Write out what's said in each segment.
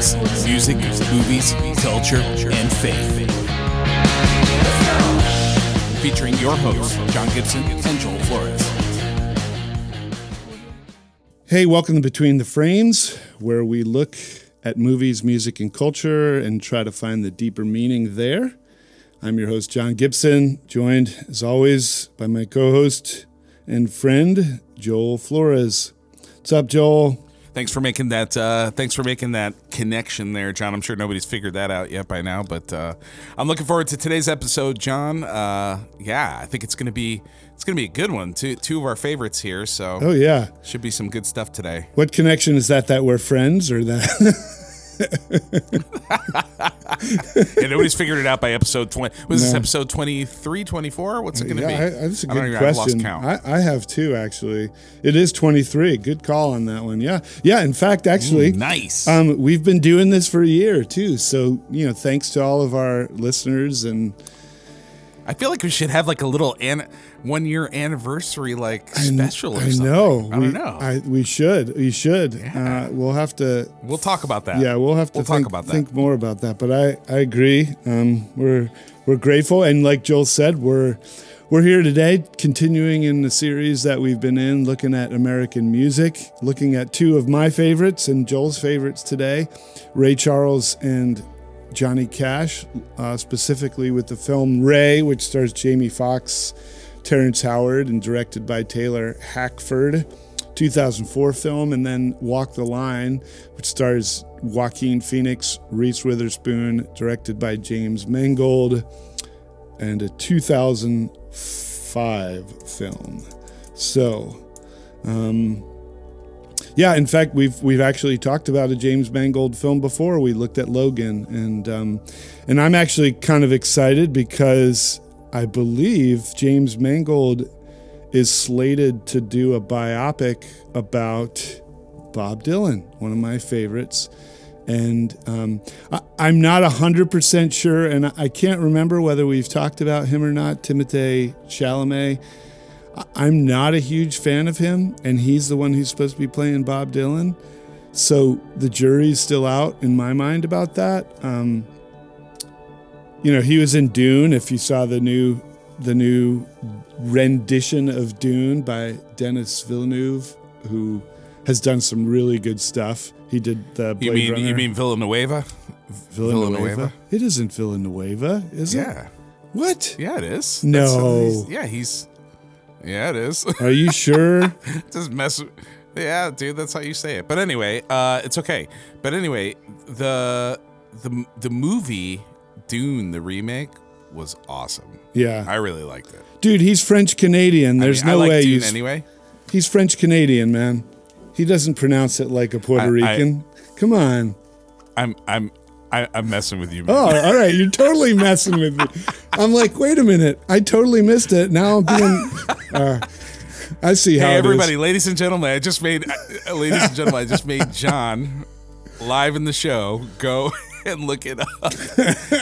Music, movies, culture, and faith. Featuring your hosts, John Gibson and Joel Flores. Hey, welcome to Between the Frames, where we look at movies, music, and culture and try to find the deeper meaning there. I'm your host, John Gibson, joined as always by my co host and friend, Joel Flores. What's up, Joel? Thanks for making that. Uh, thanks for making that connection there, John. I'm sure nobody's figured that out yet by now, but uh, I'm looking forward to today's episode, John. Uh, yeah, I think it's gonna be it's gonna be a good one. Two two of our favorites here, so Oh, yeah. should be some good stuff today. What connection is that that we're friends or that? Yeah, nobody's figured it out by episode 20. Was this episode 23, 24? What's it gonna yeah, be? I, that's a I good even- I've lost question. count. I, I have two, actually. It is 23. Good call on that one. Yeah. Yeah. In fact, actually, nice. Um, we've been doing this for a year too. So, you know, thanks to all of our listeners and I feel like we should have like a little an- one year anniversary like special or I something. know. I we, don't know. I, we should. We should. Yeah. Uh, we'll have to. we'll talk about that. Yeah, we'll have to We'll think, talk about that. think more about that. But I, I agree. Um, we're we're grateful, and like Joel said, we're we're here today, continuing in the series that we've been in, looking at American music, looking at two of my favorites and Joel's favorites today, Ray Charles and Johnny Cash, uh, specifically with the film Ray, which stars Jamie Foxx, Terrence Howard, and directed by Taylor Hackford. 2004 film, and then Walk the Line, which stars Joaquin Phoenix, Reese Witherspoon, directed by James Mangold, and a 2005 film. So, um, yeah, in fact, we've we've actually talked about a James Mangold film before. We looked at Logan, and um, and I'm actually kind of excited because I believe James Mangold is slated to do a biopic about Bob Dylan, one of my favorites. And um, I, I'm not 100% sure, and I can't remember whether we've talked about him or not, Timothée Chalamet. I'm not a huge fan of him, and he's the one who's supposed to be playing Bob Dylan. So the jury's still out in my mind about that. Um, you know, he was in Dune. If you saw the new the new rendition of Dune by Denis Villeneuve, who has done some really good stuff. He did the Blade you mean Runner. you mean Villanueva? Villanueva? Villanueva? It isn't Villanueva, is it? Yeah. What? Yeah, it is. No. He's- yeah, he's. Yeah, it is. Are you sure? Just mess. Yeah, dude, that's how you say it. But anyway, uh, it's okay. But anyway, the the the movie Dune, the remake, was awesome. Yeah. I really liked it. Dude, he's French Canadian. I There's mean, I no like way Dune you. anyway. He's French Canadian, man. He doesn't pronounce it like a Puerto I- I- Rican. Come on. I'm I'm I, I'm messing with you. Man. Oh, all right. You're totally messing with me. I'm like, wait a minute. I totally missed it. Now I'm being. Uh, I see how Hey it is. everybody, ladies and gentlemen, I just made uh, ladies and gentlemen, I just made John live in the show go and look it up.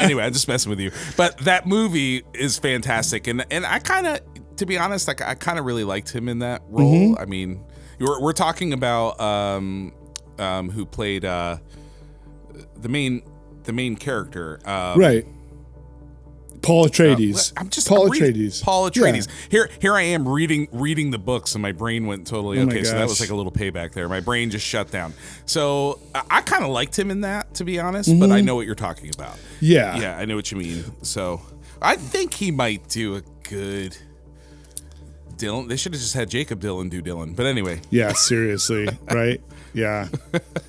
anyway, I'm just messing with you. But that movie is fantastic and and I kind of to be honest, like I kind of really liked him in that role. Mm-hmm. I mean, we're we're talking about um um who played uh the main the main character. Um, Right. Paul Atreides. I'm just Paul Atreides. Paul Atreides. Yeah. Here, here I am reading reading the books, and my brain went totally Oh okay. So that was like a little payback there. My brain just shut down. So I, I kind of liked him in that, to be honest. But I know what you're talking about. Mm-hmm. Yeah. Yeah, I know what you mean. So I think he might do a good Dylan. They should have just had Jakob Dylan do Dylan. But anyway, Yeah, seriously, right? Yeah,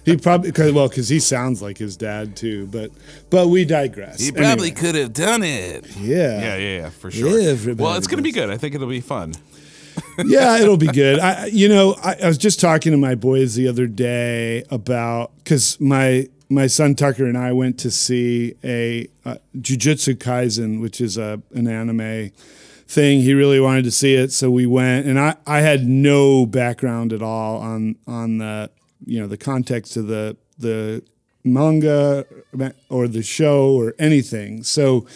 he probably cause, well because he sounds like his dad too. But but we digress. he probably Anyway, could have done it. yeah, Yeah, yeah, yeah, for sure. Everybody well, it's gonna be good. I think it'll be fun. yeah, it'll be good. I, you know, I, I was just talking to my boys the other day about because my my son Tucker and I went to see a uh, Jujutsu Kaisen, which is a an anime thing. He really wanted to see it, so we went. And I I had no background at all on on the you know the context of the the manga or the show or anything. So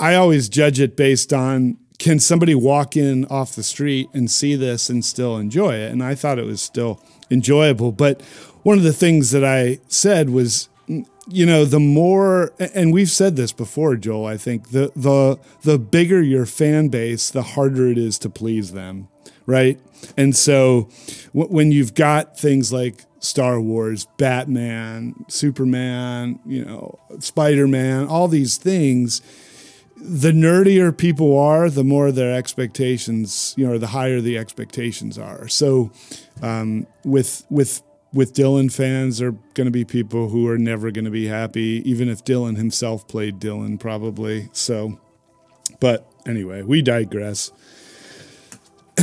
I always judge it based on can somebody walk in off the street and see this and still enjoy it? And I thought it was still enjoyable. But one of the things that I said was you know, the more, and we've said this before, Joel. I think the the the bigger your fan base, the harder it is to please them, right? And so, w- when you've got things like Star Wars, Batman, Superman, you know, Spider Man, all these things, the nerdier people are, the more their expectations, you know, the higher the expectations are. So, um, with with with Dylan fans are going to be people who are never going to be happy, even if Dylan himself played Dylan, probably. So, but anyway, we digress.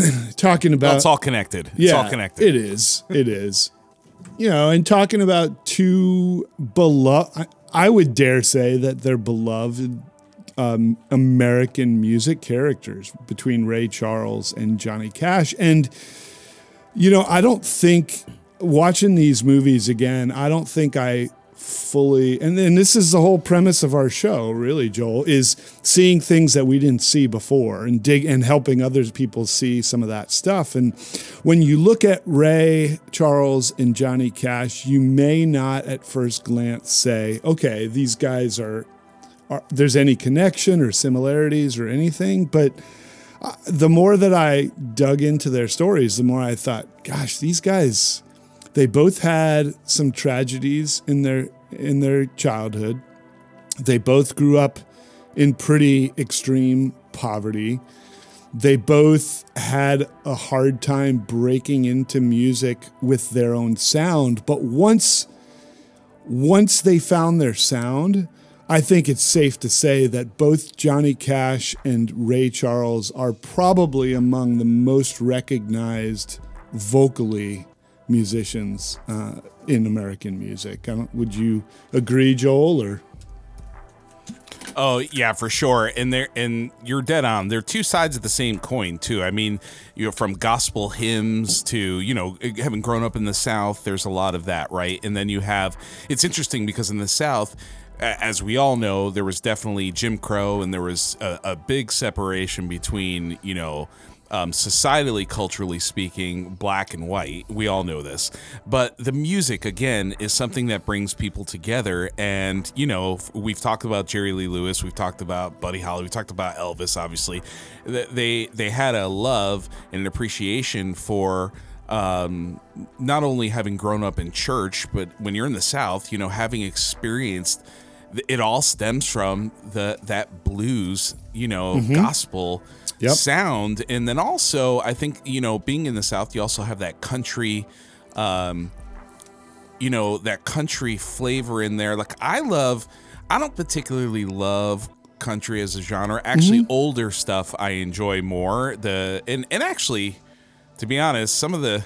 talking about Well, it's all connected. It's yeah, all connected. It is. It is. You know, and talking about two beloved, I, I would dare say that they're beloved um, American music characters between Ray Charles and Johnny Cash. And, you know, I don't think watching these movies again, I don't think I fully and then this is the whole premise of our show really joel is seeing things that we didn't see before and dig and helping other people see some of that stuff. And when you look at ray charles and johnny cash you may not at first glance say okay these guys are, are there's any connection or similarities or anything but uh, the more that i dug into their stories the more i thought gosh these guys they both had some tragedies in their in their childhood. They both grew up in pretty extreme poverty. They both had a hard time breaking into music with their own sound, but once once they found their sound, I think it's safe to say that both Johnny Cash and Ray Charles are probably among the most recognized vocally musicians uh, in American music. would you agree, Joel? Or Oh yeah, for sure. And they're and you're dead on. They're two sides of the same coin too. I mean, you know, from gospel hymns to you know, having grown up in the South, there's a lot of that, right? And then you have. It's interesting because in the South. As we all know, there was definitely Jim Crow, and there was a, a big separation between, you know, um, societally, culturally speaking, black and white. We all know this. But the music, again, is something that brings people together. And, you know, we've talked about Jerry Lee Lewis, we've talked about Buddy Holly, we talked about Elvis, obviously. They, they had a love and an appreciation for um, not only having grown up in church, but when you're in the South, you know, having experienced it all stems from the that blues, you know, mm-hmm. gospel yep. sound. And then also, I think, you know, being in the South, you also have that country, um, you know, that country flavor in there. Like, I love, I don't particularly love country as a genre. Actually, mm-hmm. older stuff I enjoy more. The, and, and actually, to be honest, some of the,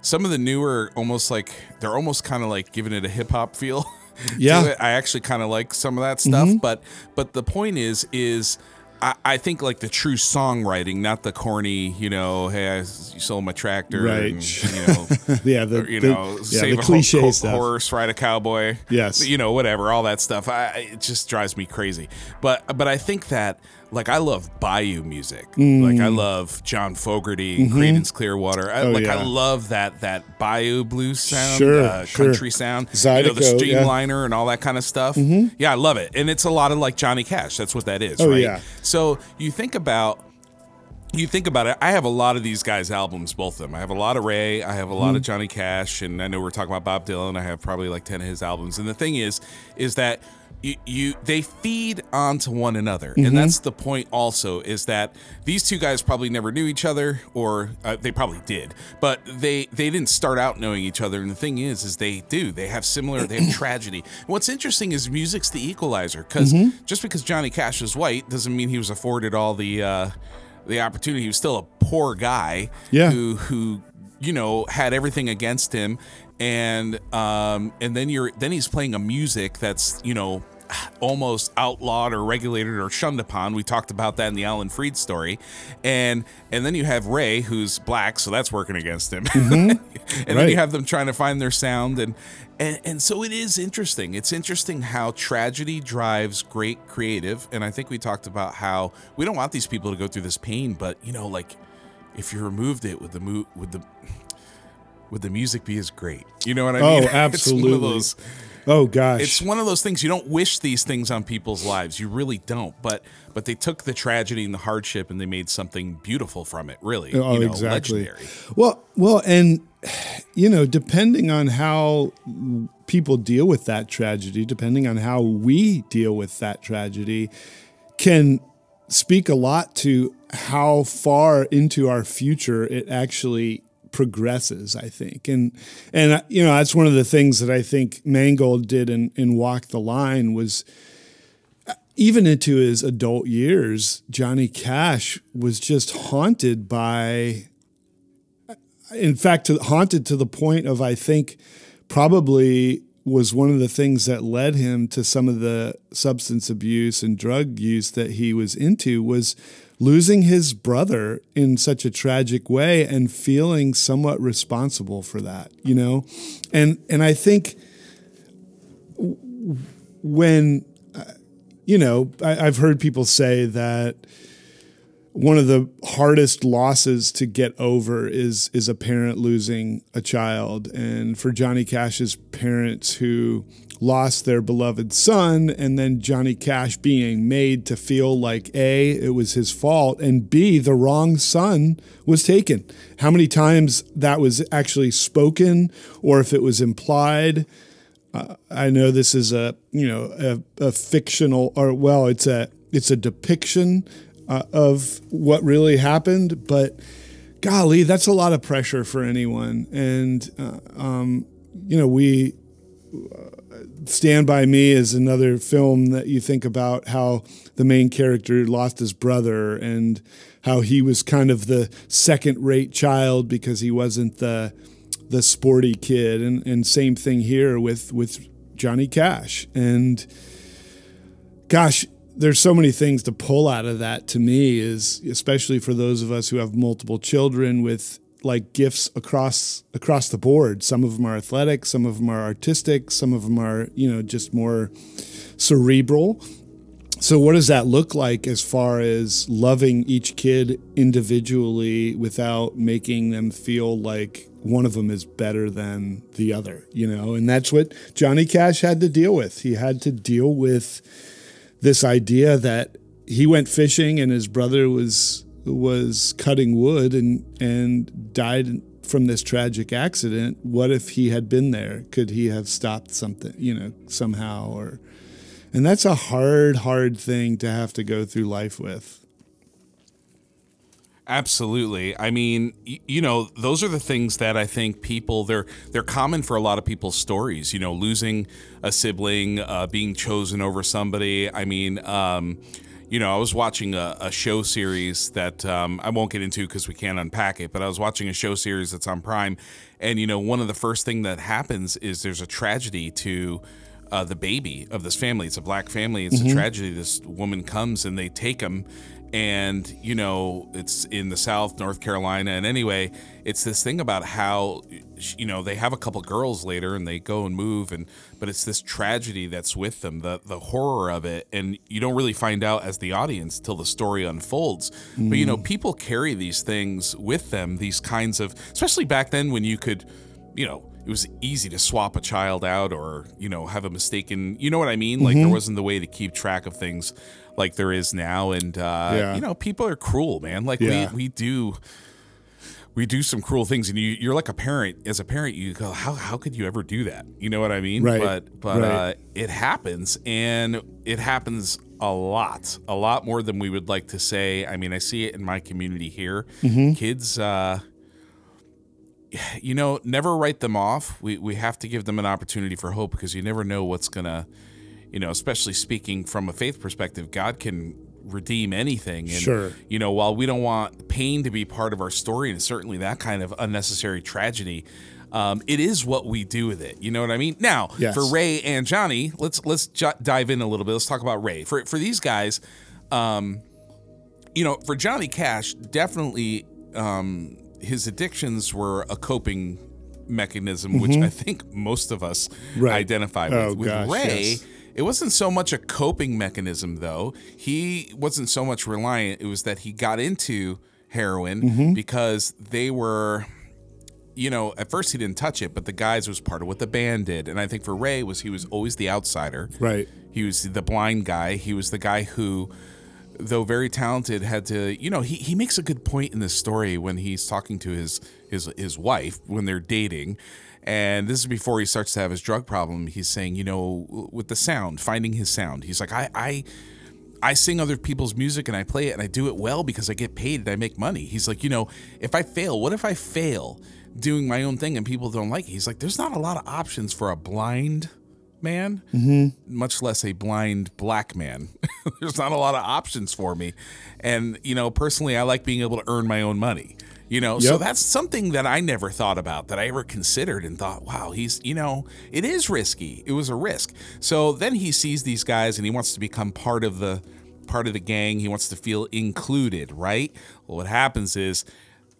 some of the newer, almost like, they're almost kind of like giving it a hip hop feel. yeah i actually kind of like some of that stuff mm-hmm. but but the point is is I, I think like the true songwriting, not the corny, you know, hey, I sold my tractor, right? And, you know, yeah, the, or, you the, know, yeah, save the a cliche ho- stuff. horse, ride a cowboy, yes, you know, whatever, all that stuff. I it just drives me crazy. But but I think that like I love Bayou music. Mm. Like I love John Fogerty, mm-hmm. Creedence Clearwater. I, oh, like yeah. I love that that Bayou blues sound, sure, uh, sure. country sound, Zydeco, you know, the streamliner yeah. and all that kind of stuff. Mm-hmm. Yeah, I love it, and it's a lot of like Johnny Cash. That's what that is, oh, right? Yeah. So you think about you think about it, I have a lot of these guys' albums, both of them. I have a lot of Ray, I have a lot mm. of Johnny Cash, and I know we're talking about Bob Dylan. I have probably like ten of his albums. And the thing is, is that you, you they feed onto one another, mm-hmm. and that's the point. Also, is that these two guys probably never knew each other, or uh, they probably did, but they they didn't start out knowing each other. And the thing is, is they do. They have similar. They have tragedy. What's interesting is music's the equalizer, because mm-hmm. just because Johnny Cash is white doesn't mean he was afforded all the. Uh, the opportunity. He was still a poor guy yeah. who who you know had everything against him, and um and then you're then he's playing a music that's you know almost outlawed or regulated or shunned upon. We talked about that in the Alan Freed story, and and then you have Ray, who's black, so that's working against him. Mm-hmm. and right. then you have them trying to find their sound, and and and so it is interesting. It's interesting how tragedy drives great creative, and I think we talked about how we don't want these people to go through this pain, but you know, like if you removed it with the mo- with the would the music be as great? You know what I oh, mean? Oh, absolutely. Oh gosh. It's one of those things you don't wish these things on people's lives. You really don't. But but they took the tragedy and the hardship and they made something beautiful from it. Really, Oh, you know, exactly. legendary. Well, well, and you know, depending on how people deal with that tragedy, depending on how we deal with that tragedy, can speak a lot to how far into our future it actually progresses i think. And and uh, you know that's one of the things that i think mangold did in, in walk the line was uh, even into his adult years johnny cash was just haunted by in fact haunted to the point of i think probably was one of the things that led him to some of the substance abuse and drug use that he was into was losing his brother in such a tragic way and feeling somewhat responsible for that you know? And and i think when uh, you know I, i've heard people say that one of the hardest losses to get over is is a parent losing a child. And for Johnny Cash's parents who lost their beloved son and then Johnny Cash being made to feel like A it was his fault and B the wrong son was taken how many times that was actually spoken or if it was implied uh, I know this is a you know a, a fictional or well it's a it's a depiction uh, of what really happened, but golly, that's a lot of pressure for anyone. And uh, um, you know, we Stand by Me is another film that you think about how the main character lost his brother and how he was kind of the second-rate child because he wasn't the the sporty kid, and and same thing here with with Johnny Cash. And gosh there's so many things to pull out of that to me is especially for those of us who have multiple children with like gifts across across the board. Some of them are athletic some of them are artistic some of them are you know just more cerebral. So what does that look like as far as loving each kid individually without making them feel like one of them is better than the other you know? And that's what Johnny Cash had to deal with. He had to deal with this idea that he went fishing and his brother was was cutting wood and and died from this tragic accident what if he had been there could he have stopped something you know somehow or and that's a hard hard thing to have to go through life with Absolutely. I mean, you know, those are the things that I think people they're they're common for a lot of people's stories. You know, losing a sibling, uh, being chosen over somebody. I mean, um, you know, I was watching a, a show series that um, I won't get into because we can't unpack it. But I was watching a show series that's on Prime, and you know, one of the first thing that happens is there's a tragedy to uh, the baby of this family. It's a black family. It's a tragedy. This woman comes and they take him, and you know it's in the South, North Carolina. And anyway, it's this thing about how you know they have a couple girls later and they go and move, and but it's this tragedy that's with them, the the horror of it, and you don't really find out as the audience till the story unfolds. But you know, mm. people carry these things with them, these kinds of, especially back then when you could, you know it was easy to swap a child out or you know have a mistaken you know what i mean like there wasn't the way to keep track of things like there is now and uh Yeah. you know people are cruel man like Yeah. we we do we do some cruel things and you you're like a parent as a parent you go how how could you ever do that you know what i mean Right. but but Right. uh it happens and it happens a lot a lot more than we would like to say i mean i see it in my community here Mm-hmm. kids uh you know, never write them off. We we have to give them an opportunity for hope because you never know what's gonna, you know, especially speaking from a faith perspective, God can redeem anything. And, Sure. You know, while we don't want pain to be part of our story, and certainly that kind of unnecessary tragedy, um, it is what we do with it. You know what I mean? Now, Yes. for Ray and Johnny, let's let's j- dive in a little bit. Let's talk about Ray. For for these guys, um, you know, for Johnny Cash, definitely um, his addictions were a coping mechanism, which I think most of us Mm-hmm. Right. identify with. Oh, with gosh, Ray, yes. it wasn't so much a coping mechanism, though. He wasn't so much reliant. It was that he got into heroin Mm-hmm. because they were you know, at first he didn't touch it, but the guys was part of what the band did. And I think for Ray was he was always the outsider. Right. He was the blind guy. He was the guy who, though very talented, had to. You know, he, he makes a good point in this story when he's talking to his his his wife when they're dating, and this is before he starts to have his drug problem. He's saying, you know, with the sound, finding his sound. He's like, I I. I sing other people's music and I play it and I do it well because I get paid and I make money. He's like, you know, if I fail, what if I fail doing my own thing and people don't like it? He's like, there's not a lot of options for a blind man, mm-hmm. much less a blind black man. there's not a lot of options for me. And, you know, personally, I like being able to earn my own money. You know, so that's something that I never thought about that I ever considered and thought, wow, he's, you know, it is risky. It was a risk. So then he sees these guys and he wants to become part of the part of the gang. He wants to feel included, right? Well, what happens is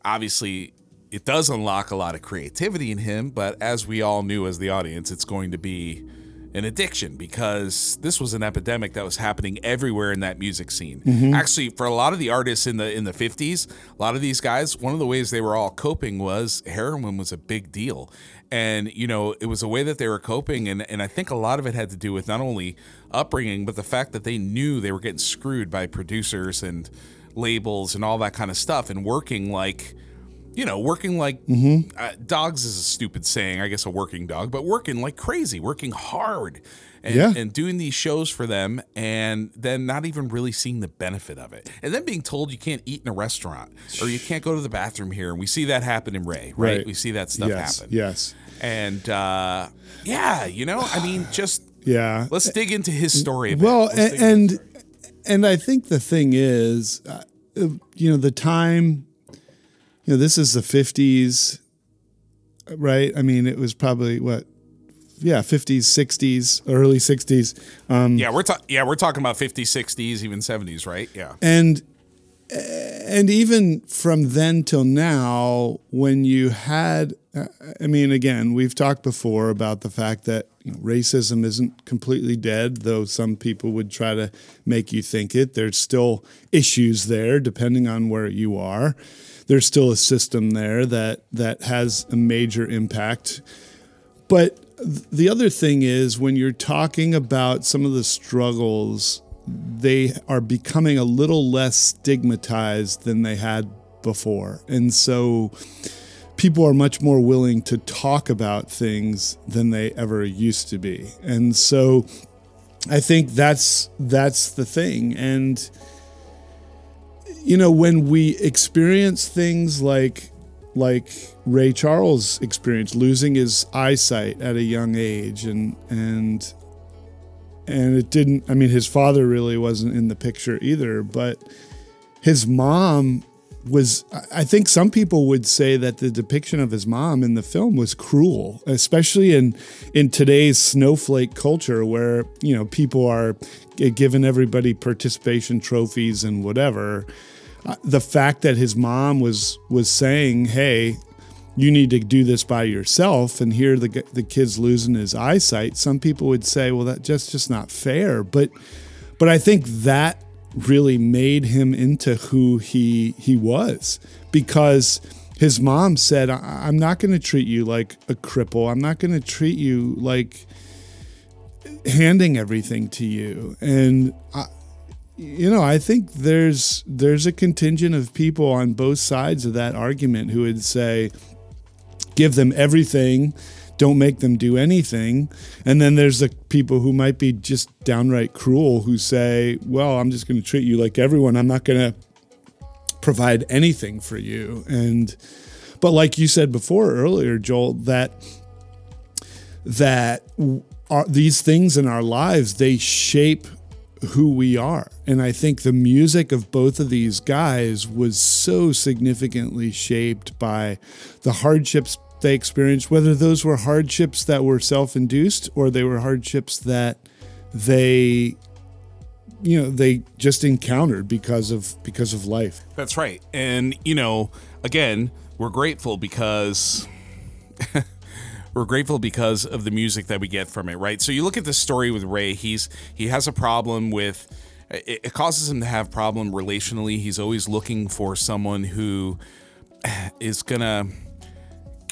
obviously it does unlock a lot of creativity in him, but as we all knew as the audience, it's going to be an addiction because this was an epidemic that was happening everywhere in that music scene. Mm-hmm. Actually, for a lot of the artists in the in the 50s, a lot of these guys, one of the ways they were all coping was heroin was a big deal. And you know, it was a way that they were coping and and I think a lot of it had to do with not only upbringing, but the fact that they knew they were getting screwed by producers and labels and all that kind of stuff and working like you know, working like uh, dogs is a stupid saying, I guess a working dog, but working like crazy, working hard and, Yeah. and doing these shows for them and then not even really seeing the benefit of it. And then being told you can't eat in a restaurant or you can't go to the bathroom here. And we see that happen in Ray, right? Right. We see that stuff yes. happen. Yes. And uh, yeah, you know, I mean, just Yeah. let's dig into his story. Well, and and, and I think the thing is, uh, you know, the time, you know, this is the fifties, right? I mean, it was probably what, yeah, fifties, sixties, early sixties, um, yeah, we're ta- yeah, we're talking about 50s, 60s, even 70s, right? Yeah. and and even from then till now, when you had, I mean, again, we've talked before about the fact that you know, racism isn't completely dead, though some people would try to make you think it. There's still issues there, depending on where you are. There's still a system there that that has a major impact. But th- the other thing is when you're talking about some of the struggles, they are becoming a little less stigmatized than they had before. And so people are much more willing to talk about things than they ever used to be. And so I think that's that's the thing. And you know, when we experience things like like Ray Charles experienced losing his eyesight at a young age and and and it didn't I mean his father really wasn't in the picture either but his mom was I- think some people would say that the depiction of his mom in the film was cruel especially in in today's snowflake culture where you know people are eh, giving everybody participation trophies and whatever the fact that his mom was was saying hey you need to do this by yourself and here the the kid's losing his eyesight some people would say well that just just not fair. But but I think that really made him into who he he was because his mom said I'm not going to treat you like a cripple. I'm not going to treat you like handing everything to you. And I, you know I think there's there's a contingent of people on both sides of that argument who would say give them everything don't make them do anything. And then there's the people who might be just downright cruel who say well i'm just going to treat you like everyone. I'm not going to provide anything for you. And but like you said before earlier joel that that are these things in our lives they shape who we are and i think the music of both of these guys was so significantly shaped by the hardships they experienced whether those were hardships that were self-induced or they were hardships that they you know they just encountered because of because of life That's right. And, you know, again, we're grateful because we're grateful because of the music that we get from it, right? So you look at the story with Ray, he's he has a problem with it, it causes him to have problem relationally. He's always looking for someone who is going to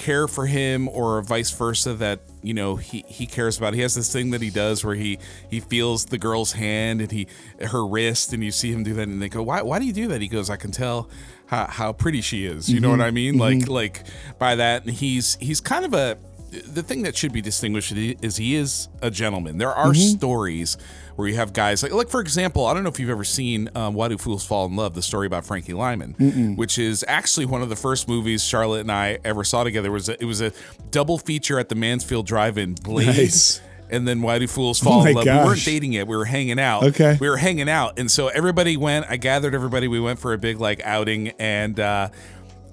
care for him or vice versa that you know he he cares about. He has this thing that he does where he he feels the girl's hand and he her wrist and you see him do that and they go why why do you do that? He goes i can tell how, how pretty she is. You know what mm-hmm. i mean? Mm-hmm. Like like by that and he's he's kind of a the thing that should be distinguished is he is a gentleman there are stories where you have guys like, like for example, I don't know if you've ever seen um, Why Do Fools Fall in Love, the story about Frankie Lymon, which is actually one of the first movies Charlotte and I ever saw together. It was a, it was a double feature at the Mansfield Drive-In, Blade, Nice. and then Why Do Fools Fall Oh in Love. We weren't dating yet; we were hanging out. Okay. we were hanging out, and so everybody went. I gathered everybody. We went for a big like outing, and. uh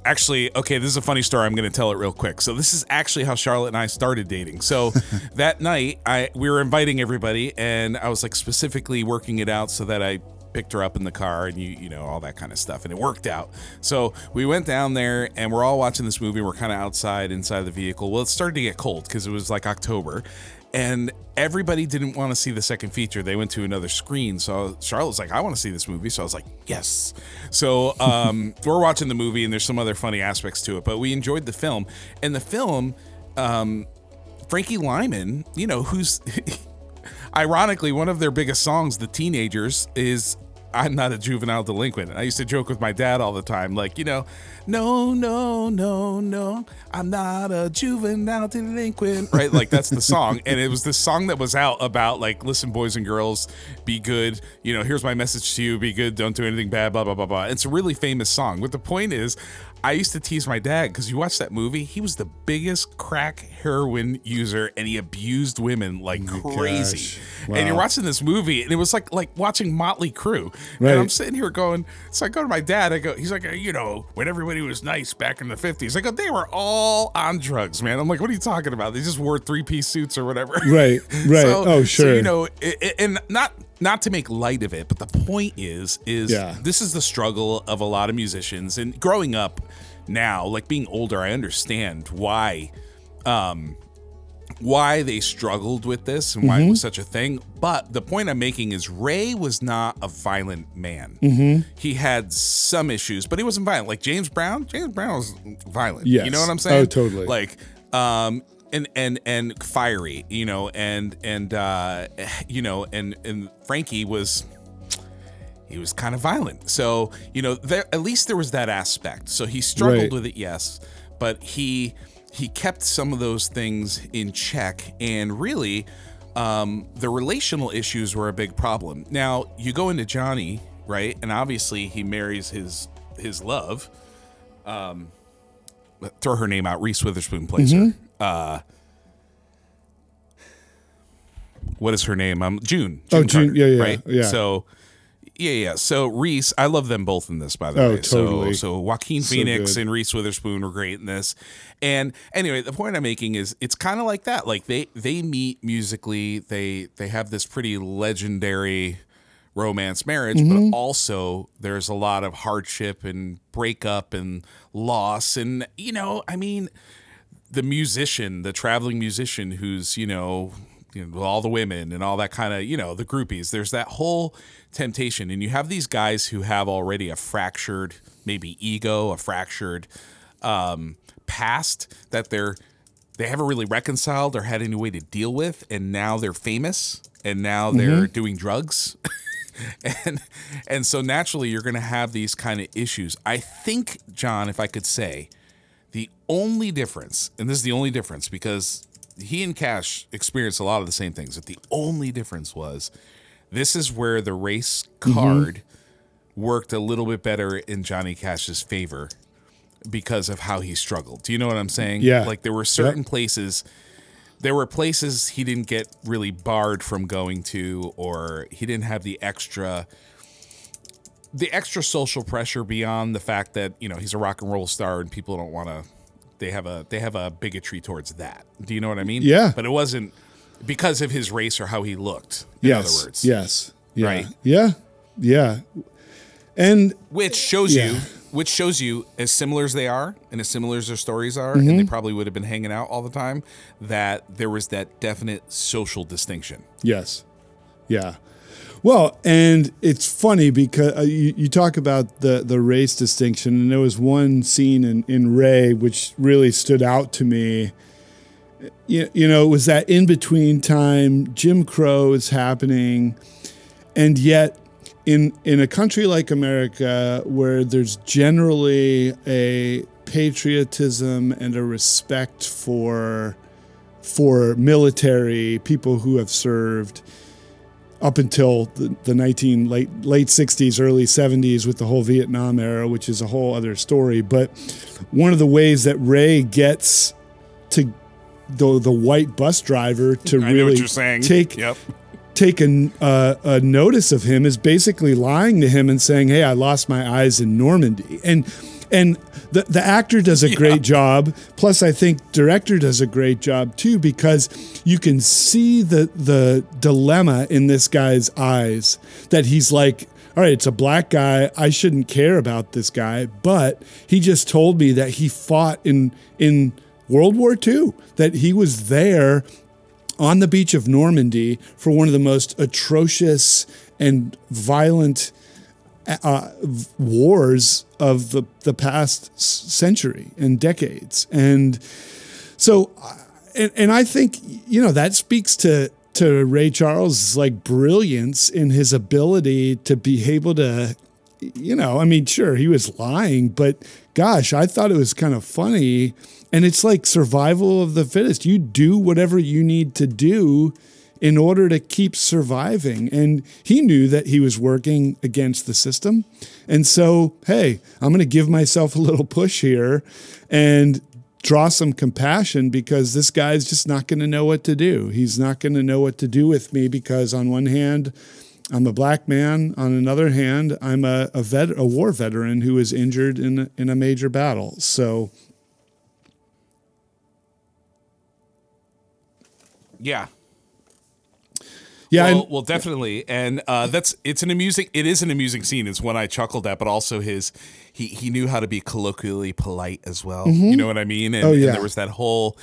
Actually, okay, this is a funny story. I'm going to tell it real quick. So this is actually how Charlotte and I started dating. So that night, I we were inviting everybody, and I was like specifically working it out so that I picked her up in the car and you you know all that kind of stuff, and it worked out. So we went down there, and we're all watching this movie. We're kind of outside inside the vehicle. Well, it started to get cold because it was like October, and everybody didn't want to see the second feature. They went to another screen. So Charlotte's like, I want to see this movie. So I was like, yes. So um, we're watching the movie, and there's some other funny aspects to it, but we enjoyed the film. And the film, um, Frankie Lymon, you know, who's ironically one of their biggest songs, The Teenagers, is I'm not a juvenile delinquent. I used to joke with my dad all the time, like, you know, no, no, no, no, I'm not a juvenile delinquent, right? Like, that's the song. And it was this song that was out about, like, listen, boys and girls, be good. You know, here's my message to you be good, don't do anything bad, blah, blah, blah, blah. It's a really famous song. But the point is, I used to tease my dad because you watch that movie, he was the biggest crack heroin user and he abused women like crazy. gosh. And you're watching this movie and it was like like watching Motley Crue. Right. And I'm sitting here going, so I go to my dad, I go, he's like, you know, when everybody was nice back in the 50s. I go, they were all on drugs, man. I'm like, what are you talking about? They just wore three piece suits or whatever. Right, right. So- oh, So, sure. you know, i- i- and not not to make light of it, but the point is, is Yeah. this is the struggle of a lot of musicians. And growing up now, like being older, I understand why, um, why they struggled with this and why it Mm-hmm. was such a thing. But the point I'm making is Ray was not a violent man. Mm-hmm. He had some issues, but he wasn't violent. Like James Brown, James Brown was violent. Yes. You know what I'm saying? Oh, totally. Like, um, and and and fiery, you know, and and uh, you know, and and Frankie was he was kind of violent. So, you know, there at least there was that aspect. So he struggled Right. with it, yes, but he he kept some of those things in check and really um, the relational issues were a big problem. Now, you go into Johnny, right? And obviously he marries his his love. Um throw her name out, Reese Witherspoon plays her. Uh what is her name? Um, June. Oh, June. Carter, Yeah, yeah, Right. yeah. So, yeah, yeah. So Reese, I love them both in this. By the Oh, way, totally. So, so Joaquin So Phoenix good. and Reese Witherspoon were great in this. And anyway, the point I'm making is it's kind of like that. Like they they meet musically. They they have this pretty legendary romance marriage, Mm-hmm. but also there's a lot of hardship and breakup and loss. And you know, I mean the musician, the traveling musician who's, you know, you know, all the women and all that kind of, you know, the groupies. There's that whole temptation. And you have these guys who have already a fractured, maybe ego, a fractured um, past that they're they haven't really reconciled or had any way to deal with, and now they're famous and now they're doing drugs. and and so naturally you're going to have these kind of issues. I think John, if I could say, the only difference, and this is the only difference because he and Cash experienced a lot of the same things, but the only difference was this is where the race Mm-hmm. card worked a little bit better in Johnny Cash's favor because of how he struggled. Do you know what I'm saying? Yeah. Like there were certain places there were places he didn't get really barred from going to or he didn't have the extra the extra social pressure beyond the fact that you know he's a rock and roll star and people don't want to they have a they have a bigotry towards that do you know what i mean Yeah. but it wasn't because of his race or how he looked in yes. other words Yes. Yeah. Right. Yeah. Yeah. And which shows Yeah. you which shows you as similar as they are and as similar as their stories are and Mm-hmm. they probably would have been hanging out all the time that there was that definite social distinction Yes. Yeah. Well, and it's funny because uh, you, you talk about the, the race distinction, and there was one scene in, in Ray which really stood out to me. You, you know, it was that in between time, Jim Crow is happening, and yet in in a country like America, where there's generally a patriotism and a respect for for military people who have served up until the, the 19 late late 60s early 70s with the whole vietnam era which is a whole other story but one of the ways that ray gets to the, the white bus driver to I really what you're saying. take Yep. take a, uh, a notice of him is basically lying to him and saying, "Hey, I lost my eyes in Normandy," and and the the actor does a great job. Plus, I think director does a great job too because you can see the the dilemma in this guy's eyes that he's like. All right, it's a black guy. I shouldn't care about this guy, but he just told me that he fought in in World War II, that he was there on the beach of Normandy for one of the most atrocious and violent uh, wars of the, the past century and decades. And so, uh, and, and I think, you know, that speaks to, to Ray Charles' like brilliance in his ability to be able to, you know, I mean, sure, he was lying, but gosh, I thought it was kind of funny. And it's like survival of the fittest. You do whatever you need to do in order to keep surviving. And he knew that he was working against the system. And so, hey, I'm going to give myself a little push here and draw some compassion because this guy's just not going to know what to do. He's not going to know what to do with me because, on one hand, I'm a black man. On another hand, I'm a, a, vet, a war veteran who was injured in, in a major battle. So, Yeah. Yeah. well, and- well, definitely, and uh, that's it's an amusing. It is an amusing scene. It's one I chuckled at, but also his he he knew how to be colloquially polite as well. You mm-hmm. know what I mean? And, Oh, and yeah. there was that whole,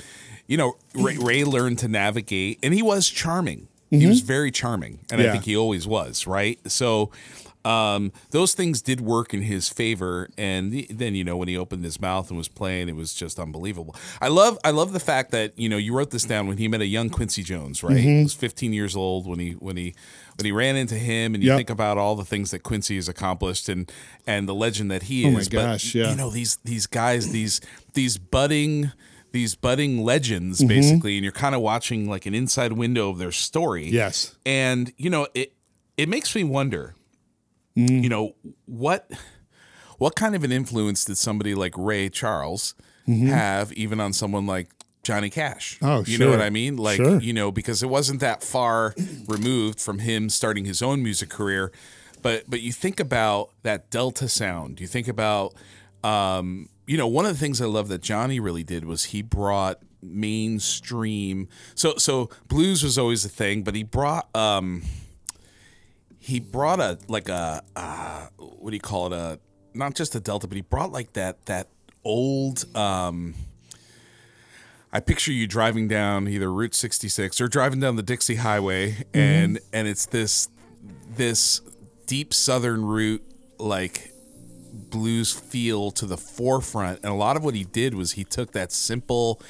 you know, Ray, mm. Ray learned to navigate, and he was charming. He was mm-hmm. very charming, and I think he always was. Right, so. Um, those things did work in his favor, and the- then you know when he opened his mouth and was playing, it was just unbelievable. I love, I love the fact that you know you wrote this down when he met a young Quincy Jones, right? Mm-hmm. He was 15 years old when he when he when he ran into him, and you Yep. think about all the things that Quincy has accomplished and and the legend that he Oh my is. gosh, but, yeah. You know these these guys, these these budding these budding legends, Mm-hmm. basically, and you're kind of watching like an inside window of their story. yes. And you know, it it makes me wonder, Mm. you know, what what kind of an influence did somebody like Ray Charles have even on someone like Johnny Cash? Mm-hmm. Oh, you know what. I mean? Like, Sure. you know, because it wasn't that far removed from him starting his own music career. But but you think about that Delta sound. You think about um, you know, one of the things I love that Johnny really did was he brought mainstream. So so blues was always a thing, but he brought um he brought a like a uh, what do you call it? A not just a delta, but he brought like that that old um I picture you driving down either Route 66 or driving down the Dixie Highway and and it's this this deep southern route like blues feel to the forefront. And a lot of what he did was he took that simple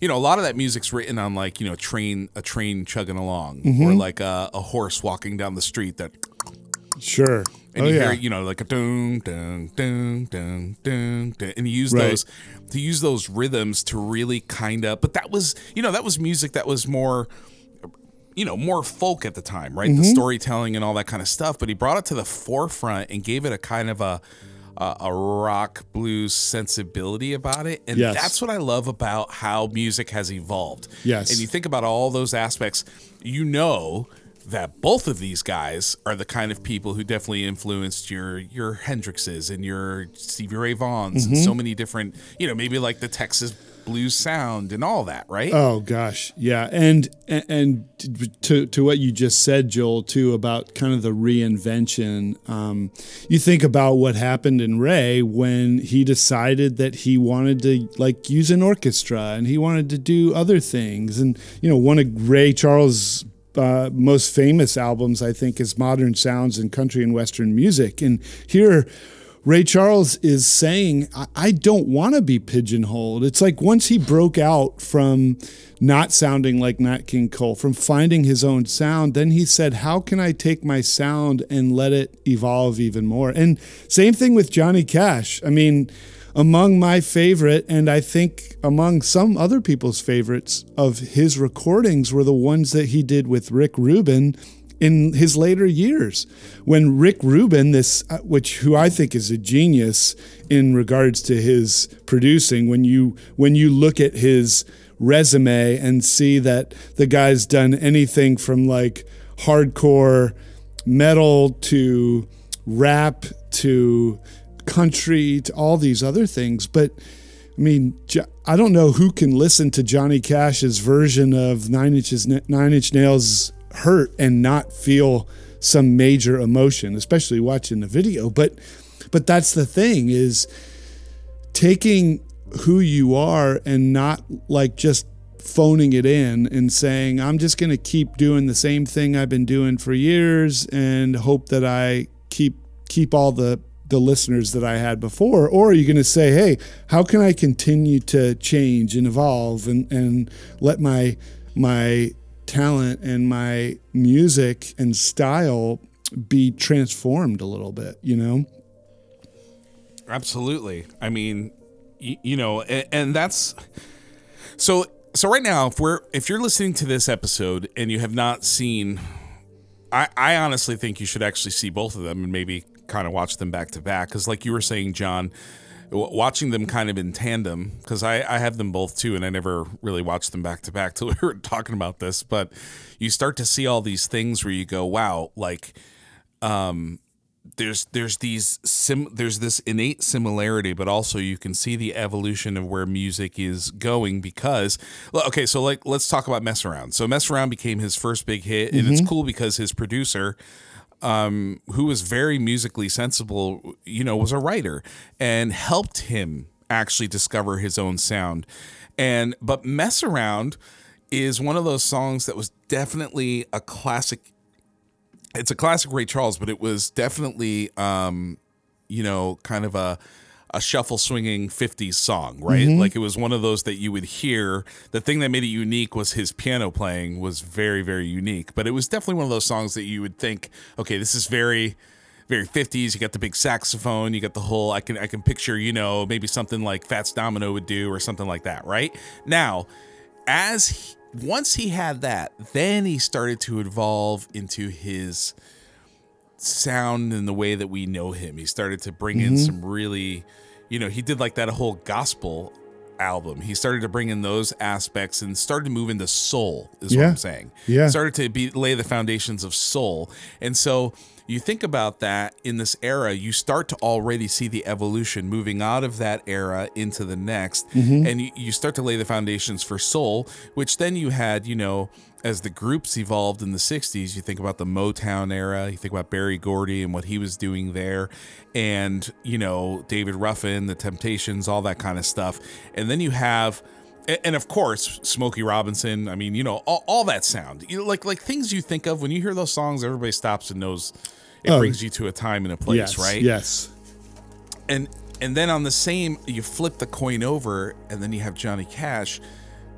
you know a lot of that music's written on like you know train a train chugging along or like a, a horse walking down the street that Sure. and oh, you yeah. hear you know like a dun dun dun dun dun, dun and you use Right. those to use those rhythms to really kind of but that was you know that was music that was more you know more folk at the time right Mm-hmm. the storytelling and all that kind of stuff but he brought it to the forefront and gave it a kind of a a, a rock blues sensibility about it and Yes. that's what i love about how music has evolved Yes. and you think about all those aspects you know that both of these guys are the kind of people who definitely influenced your your Hendrixes and your Stevie Ray Vaughns and Mm-hmm. so many different, you know, maybe like the Texas blues sound and all that, right? Oh gosh, yeah, and and- and to to what you just said, Joel, too about kind of the reinvention. Um, you think about what happened in Ray when he decided that he wanted to like use an orchestra and he wanted to do other things, and you know one of Ray Charles' uh, most famous albums, I think, is Modern Sounds in Country and Western Music. And here, Ray Charles is saying, I, I don't want to be pigeonholed. It's like once he broke out from not sounding like Nat King Cole, from finding his own sound, then he said, How can I take my sound and let it evolve even more? And same thing with Johnny Cash. I mean, among my favorite, and I think among some other people's favorites of his recordings were the ones that he did with Rick Rubin in his later years. When Rick Rubin this uh, which who I think is a genius in regards to his producing when you when you look at his resume and see that the guy's done anything from like hardcore metal to rap to country to all these other things but I mean, I don't know who can listen to Johnny Cash's version of Nine Inches Nine Inch Nails hurt and not feel some major emotion, especially watching the video. But but that's the thing is taking who you are and not like just phoning it in and saying I'm just going to keep doing the same thing I've been doing for years and hope that I keep keep all the the listeners that I had before or are you going to say hey how can I continue to change and evolve and and let my my talent and my music and style be transformed a little bit, you know? Absolutely. I mean, you, you know, and, and that's so so right now if we're if you're listening to this episode and you have not seen I, I honestly think you should actually see both of them and maybe kind of watch them back to back because like you were saying john watching them kind of in tandem because I, I have them both too and i never really watched them back to back till we were talking about this but you start to see all these things where you go wow like um there's there's these sim there's this innate similarity but also you can see the evolution of where music is going because okay so like let's talk about mess around so mess around became his first big hit and mm-hmm. it's cool because his producer um, who was very musically sensible, you know, was a writer and helped him actually discover his own sound. And but mess around is one of those songs that was definitely a classic. It's a classic Ray Charles, but it was definitely, um, you know, kind of a a shuffle swinging 50s song, right? Mm-hmm. Like it was one of those that you would hear. The thing that made it unique was his piano playing was very, very unique. But it was definitely one of those songs that you would think, okay, this is very very 50s you got the big saxophone you got the whole i can i can picture you know maybe something like fats domino would do or something like that right now as he, once he had that then he started to evolve into his sound and the way that we know him he started to bring mm-hmm. in some really you know, he did like that whole gospel album. He started to bring in those aspects and started to move into soul, is yeah. what I'm saying. Yeah. Started to be lay the foundations of soul. And so you think about that in this era, you start to already see the evolution moving out of that era into the next. Mm-hmm. And you, you start to lay the foundations for soul, which then you had, you know, as the groups evolved in the 60s, you think about the Motown era, you think about Berry Gordy and what he was doing there, and, you know, David Ruffin, the Temptations, all that kind of stuff. And then you have and of course smokey robinson i mean you know all, all that sound. You know, like like things you think of when you hear those songs everybody stops and knows it oh, brings you to a time and a place yes, right? yes. And and then on the same you flip the coin over and then you have johnny cash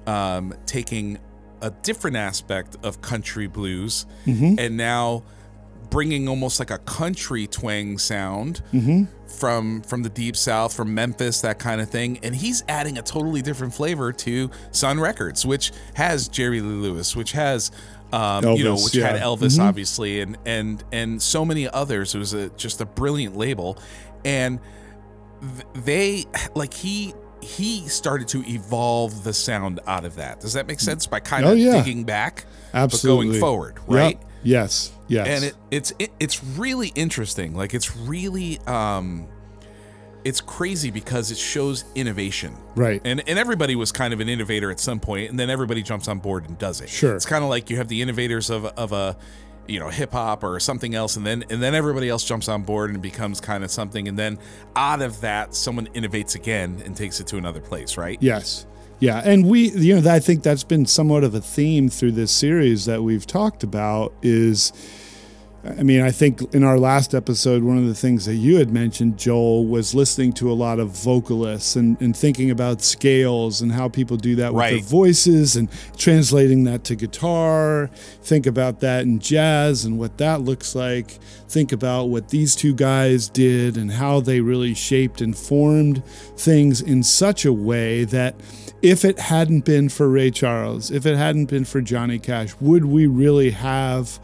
um, taking a different aspect of country blues mm-hmm. and now bringing almost like a country twang sound mm-hmm. from from the deep south from memphis that kind of thing and he's adding a totally different flavor to sun records which has jerry lee lewis which has um, Elvis, you know which yeah. had elvis mm-hmm. obviously and and and so many others it was a, just a brilliant label and they like he he started to evolve the sound out of that. Does that make sense? By kind oh, of yeah. digging back, absolutely but going forward, right? Yep. Yes, yes. And it, it's it, it's really interesting. Like it's really um, it's crazy because it shows innovation, right? And and everybody was kind of an innovator at some point, and then everybody jumps on board and does it. Sure. It's kind of like you have the innovators of of a you know hip hop or something else and then and then everybody else jumps on board and becomes kind of something and then out of that someone innovates again and takes it to another place right? Yes. Yeah, and we, you know, I think that's been somewhat of a theme through this series that we've talked about is I mean, I think in our last episode, one of the things that you had mentioned, Joel, was listening to a lot of vocalists and, and thinking about scales and how people do that with Right. their voices and translating that to guitar. Think about that in jazz and what that looks like. Think about what these two guys did and how they really shaped and formed things in such a way that if it hadn't been for Ray Charles, if it hadn't been for Johnny Cash, would we really have?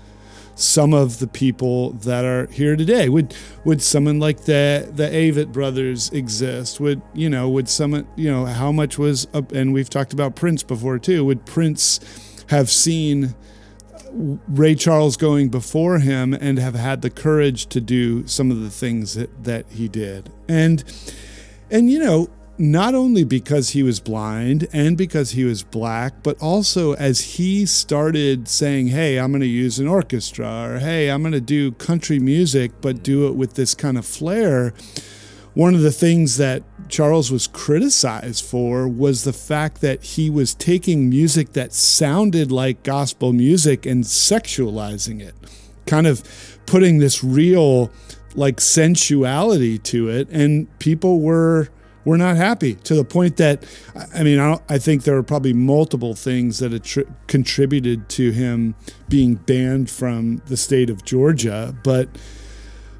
Some of the people that are here today. Would would someone like the the Avett brothers exist? Would you know would someone you know how much was up and we've talked about Prince before too. Would Prince have seen Ray Charles going before him and have had the courage to do some of the things that, that he did? And and you know not only because he was blind and because he was black, but also as he started saying, Hey, I'm going to use an orchestra, or Hey, I'm going to do country music, but do it with this kind of flair. One of the things that Charles was criticized for was the fact that he was taking music that sounded like gospel music and sexualizing it, kind of putting this real like sensuality to it. And people were were not happy to the point that I mean I, I think there are probably multiple things that attri- contributed to him being banned from the state of Georgia, but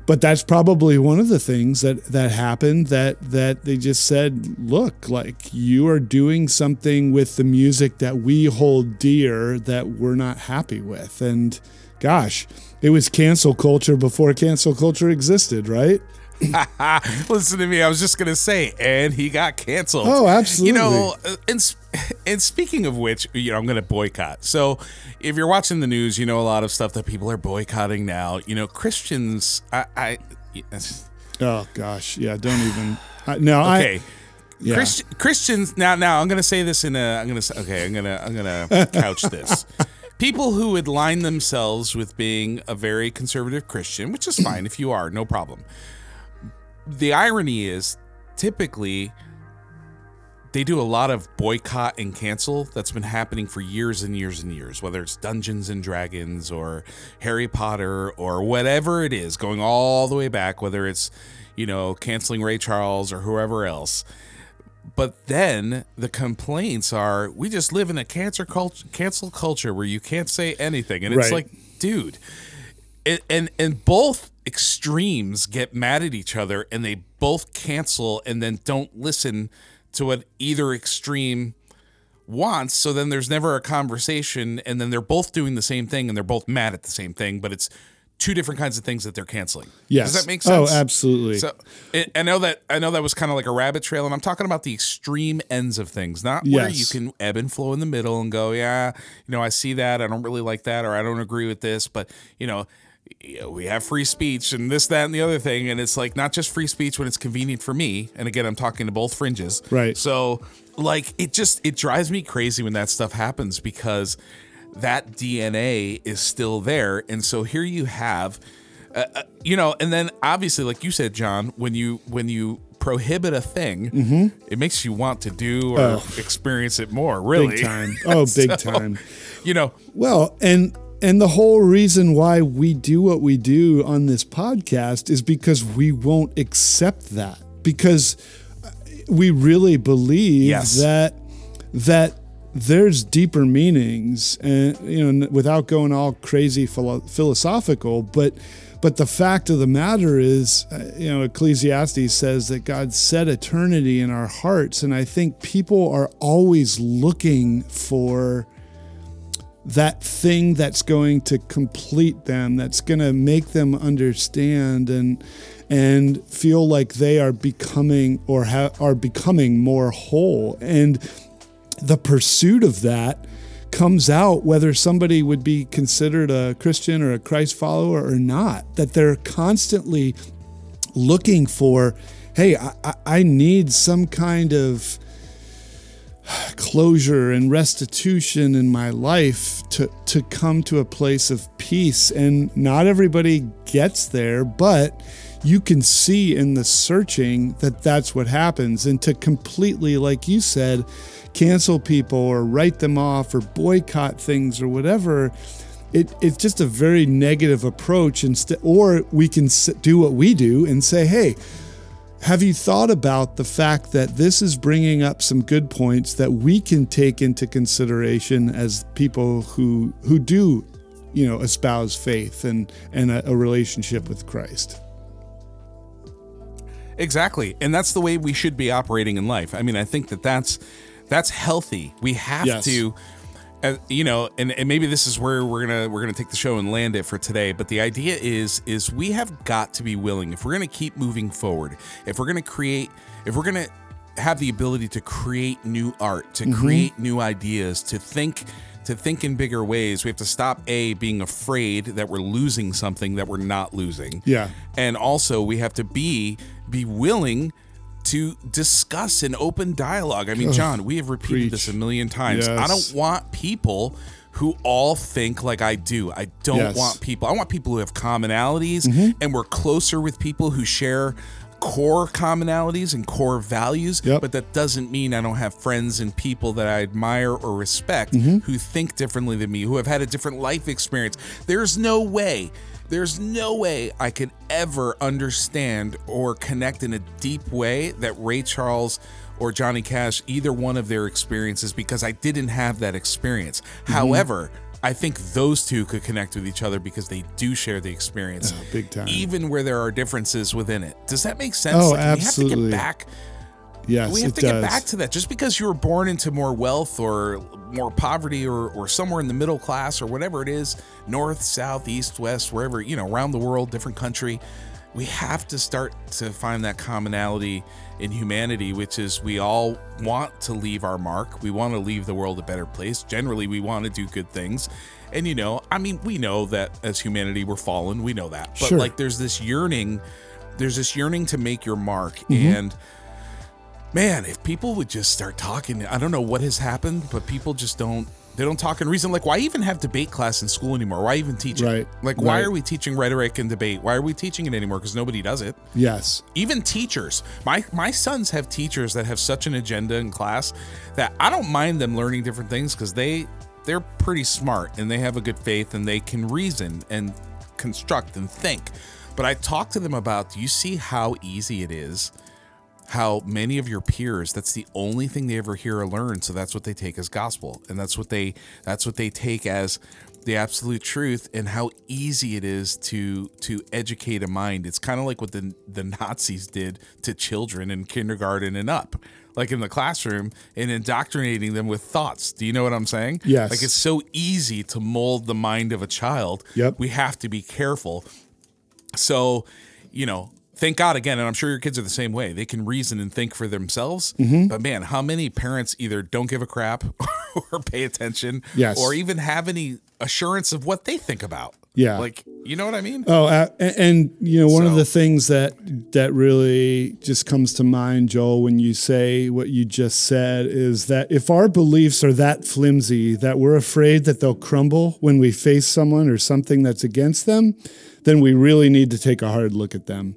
but that's probably one of the things that that happened that that they just said look like you are doing something with the music that we hold dear that we're not happy with. And gosh it was cancel culture before cancel culture existed right Listen to me. I was just gonna say, and he got canceled. Oh, absolutely. You know, uh, and and speaking of which, you know, I'm gonna boycott. So, if you're watching the news, you know a lot of stuff that people are boycotting now. You know, Christians. I. I oh gosh yeah don't even I, no okay. I yeah. Christ, Christians now now I'm going to say this in a I'm to say okay I'm to I'm going to couch this. People who would line themselves with being a very conservative Christian, which is fine if you are, no problem. The irony is typically they do a lot of boycott and cancel that's been happening for years and years and years, whether it's Dungeons and Dragons or Harry Potter or whatever it is, going all the way back, whether it's, you know, canceling Ray Charles or whoever else. But then the complaints are we just live in a cancer culture, cancel culture where you can't say anything. And it's Right. like, dude, and, and and both extremes get mad at each other and they both cancel and then don't listen to what either extreme wants. So then there's never a conversation and then they're both doing the same thing and they're both mad at the same thing but it's two different kinds of things that they're canceling. Yes. does that make oh, sense? oh absolutely. So I- I know that I know that was kind of like a rabbit trail, and I'm talking about the extreme ends of things, not where you can ebb and flow in the middle and go, yeah, you know, I see that, I don't really like that, or I don't agree with this, but you know, you know, we have free speech and this, that, and the other thing, and it's like not just free speech when it's convenient for me, and again, I'm talking to both fringes, Right. So like, it just it drives me crazy when that stuff happens because that DNA is still there, and so here you have uh, uh, you know and then obviously like you said john when you when you prohibit a thing it makes you want to do or Oh. experience it more really. Big time. Oh big So, time. you know. Well, and and the whole reason why we do what we do on this podcast is because we won't accept that because we really believe Yes. that that there's deeper meanings and you know without going all crazy philo- philosophical but but the fact of the matter is uh, you know ecclesiastes says that god set eternity in our hearts and i think people are always looking for that thing that's going to complete them that's going to make them understand and and feel like they are becoming or ha- are becoming more whole. And the pursuit of that comes out whether somebody would be considered a Christian or a Christ follower or not that they're constantly looking for hey I, I- I need some kind of closure and restitution in my life to to come to a place of peace and not everybody gets there but you can see in the searching that that's what happens. And to completely, like you said, cancel people or write them off or boycott things or whatever, it, it's just a very negative approach. Instead, or we can do what we do and say, hey, have you thought about the fact that this is bringing up some good points that we can take into consideration as people who who do, you know, espouse faith and and a, a relationship with Christ? Exactly, and that's the way we should be operating in life. I mean, I think that that's that's healthy. We have yes. to uh, you know, and, and maybe this is where we're gonna we're gonna take the show and land it for today. But the idea is is we have got to be willing if we're gonna keep moving forward, if we're gonna create, if we're gonna have the ability to create new art, to mm-hmm. create new ideas, to think to think in bigger ways, we have to stop a being afraid that we're losing something that we're not losing. Yeah. And also we have to be be willing to discuss an open dialogue. I mean, John, we have repeated Preach. this a million times. Yes. I don't want people who all think like I do. I don't yes. want people. I want people who have commonalities mm-hmm. and we're closer with people who share core commonalities and core values, yep. but that doesn't mean I don't have friends and people that I admire or respect mm-hmm. who think differently than me, who have had a different life experience. There's no way there's no way I could ever understand or connect in a deep way that Ray Charles or Johnny Cash, either one of their experiences, because I didn't have that experience. Mm-hmm. However, I think those two could connect with each other because they do share the experience, oh, big time. Even where there are differences within it. Does that make sense? Oh, like, absolutely. We have to get back. Yes, we have to does. get back to that. Just because you were born into more wealth or more poverty or, or somewhere in the middle class or whatever it is, north, south, east, west, wherever, you know, around the world, different country, we have to start to find that commonality in humanity, which is we all want to leave our mark. We want to leave the world a better place. Generally, we want to do good things. And, you know, I mean, we know that as humanity, we're fallen. We know that. But, sure. like, there's this yearning, there's this yearning to make your mark. Mm-hmm. And, man, if people would just start talking, I don't know what has happened, but people just don't they don't talk in reason. Like, why even have debate class in school anymore? Why even teach it? Right. Like, why right. are we teaching rhetoric and debate? Why are we teaching it anymore? Because nobody does it. Yes. Even teachers. My my sons have teachers that have such an agenda in class that I don't mind them learning different things because they they're pretty smart and they have a good faith and they can reason and construct and think. But I talk to them about, do you see how easy it is how many of your peers that's the only thing they ever hear or learn so that's what they take as gospel and that's what they that's what they take as the absolute truth and how easy it is to to educate a mind. It's kind of like what the the nazis did to children in kindergarten and up. Like in the classroom and indoctrinating them with thoughts. Do you know what i'm saying? Yes. Like it's so easy to mold the mind of a child. Yep. We have to be careful. So you know thank God again, and I'm sure your kids are the same way. They can reason and think for themselves. Mm-hmm. But man, how many parents either don't give a crap or pay attention, yes. or even have any assurance of what they think about? Yeah, like you know what I mean. Oh, uh, and, and, you know one so. of the things that that really just comes to mind, Joel, when you say what you just said, is that if our beliefs are that flimsy that we're afraid that they'll crumble when we face someone or something that's against them then we really need to take a hard look at them.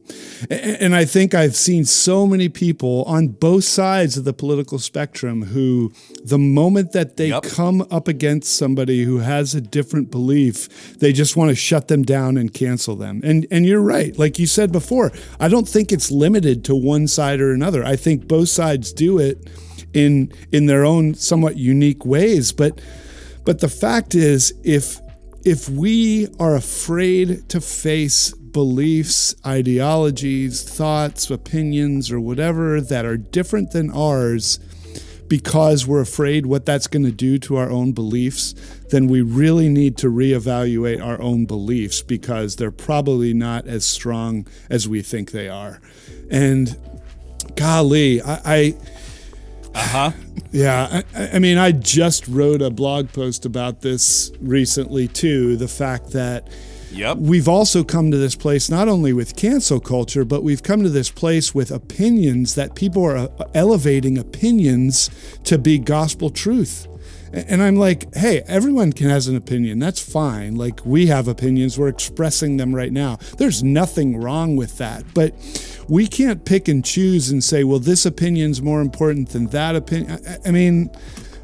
And I think I've seen so many people on both sides of the political spectrum who, the moment that they yep. come up against somebody who has a different belief, they just want to shut them down and cancel them. And and you're right, like you said before, I don't think it's limited to one side or another. I think both sides do it in in their own somewhat unique ways, but but the fact is if if we are afraid to face beliefs, ideologies, thoughts, opinions, or whatever that are different than ours because we're afraid what that's going to do to our own beliefs, then we really need to reevaluate our own beliefs because they're probably not as strong as we think they are. And golly, I, I uh huh. Yeah, I, I, mean, I just wrote a blog post about this recently too. The fact that yep. we've also come to this place not only with cancel culture, but we've come to this place with opinions that people are uh, elevating opinions to be gospel truth. And I'm like, hey, everyone can has an opinion. That's fine. Like we have opinions. We're expressing them right now. There's nothing wrong with that. But we can't pick and choose and say, well, this opinion's more important than that opinion. I, I mean,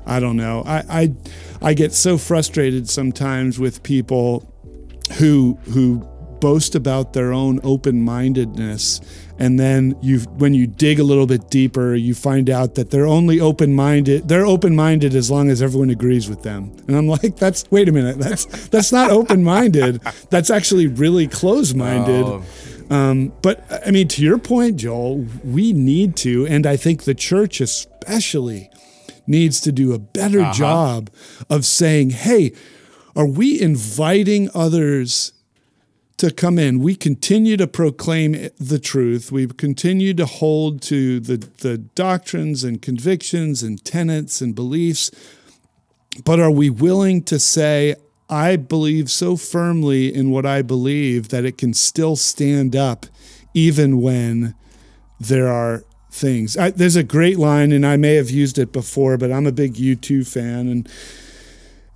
I don't know. I, I I get so frustrated sometimes with people who who boast about their own open-mindedness and then you when you dig a little bit deeper you find out that they're only open-minded they're open-minded as long as everyone agrees with them. And i'm like that's wait a minute that's that's not open-minded. That's actually really closed-minded. Oh. um, but i mean to your point joel we need to and i think the church especially needs to do a better job of saying hey are we inviting others to come in. We continue to proclaim the truth. We continue to hold to the, the doctrines and convictions and tenets and beliefs. But are we willing to say, I believe so firmly in what I believe that it can still stand up even when there are things? I, there's a great line, and I may have used it before, but I'm a big U2 fan. And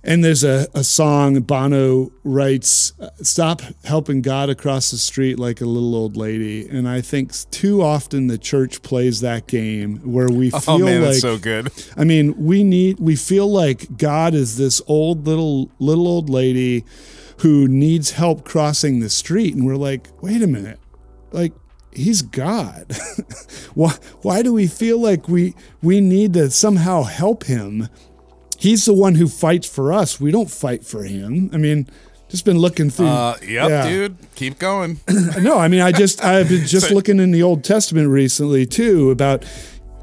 and there's a, a song Bono writes, Stop helping God across the street like a little old lady. And I think too often the church plays that game where we oh, feel Oh man, like that's so good. I mean, we need we feel like God is this old little little old lady who needs help crossing the street and we're like, "Wait a minute. Like he's God. why why do we feel like we we need to somehow help him? He's the one who fights for us. We don't fight for him. I mean, just been looking through Uh, yep, Yeah. dude. Keep going. no, I mean, I just I've been just So- looking in the Old Testament recently too about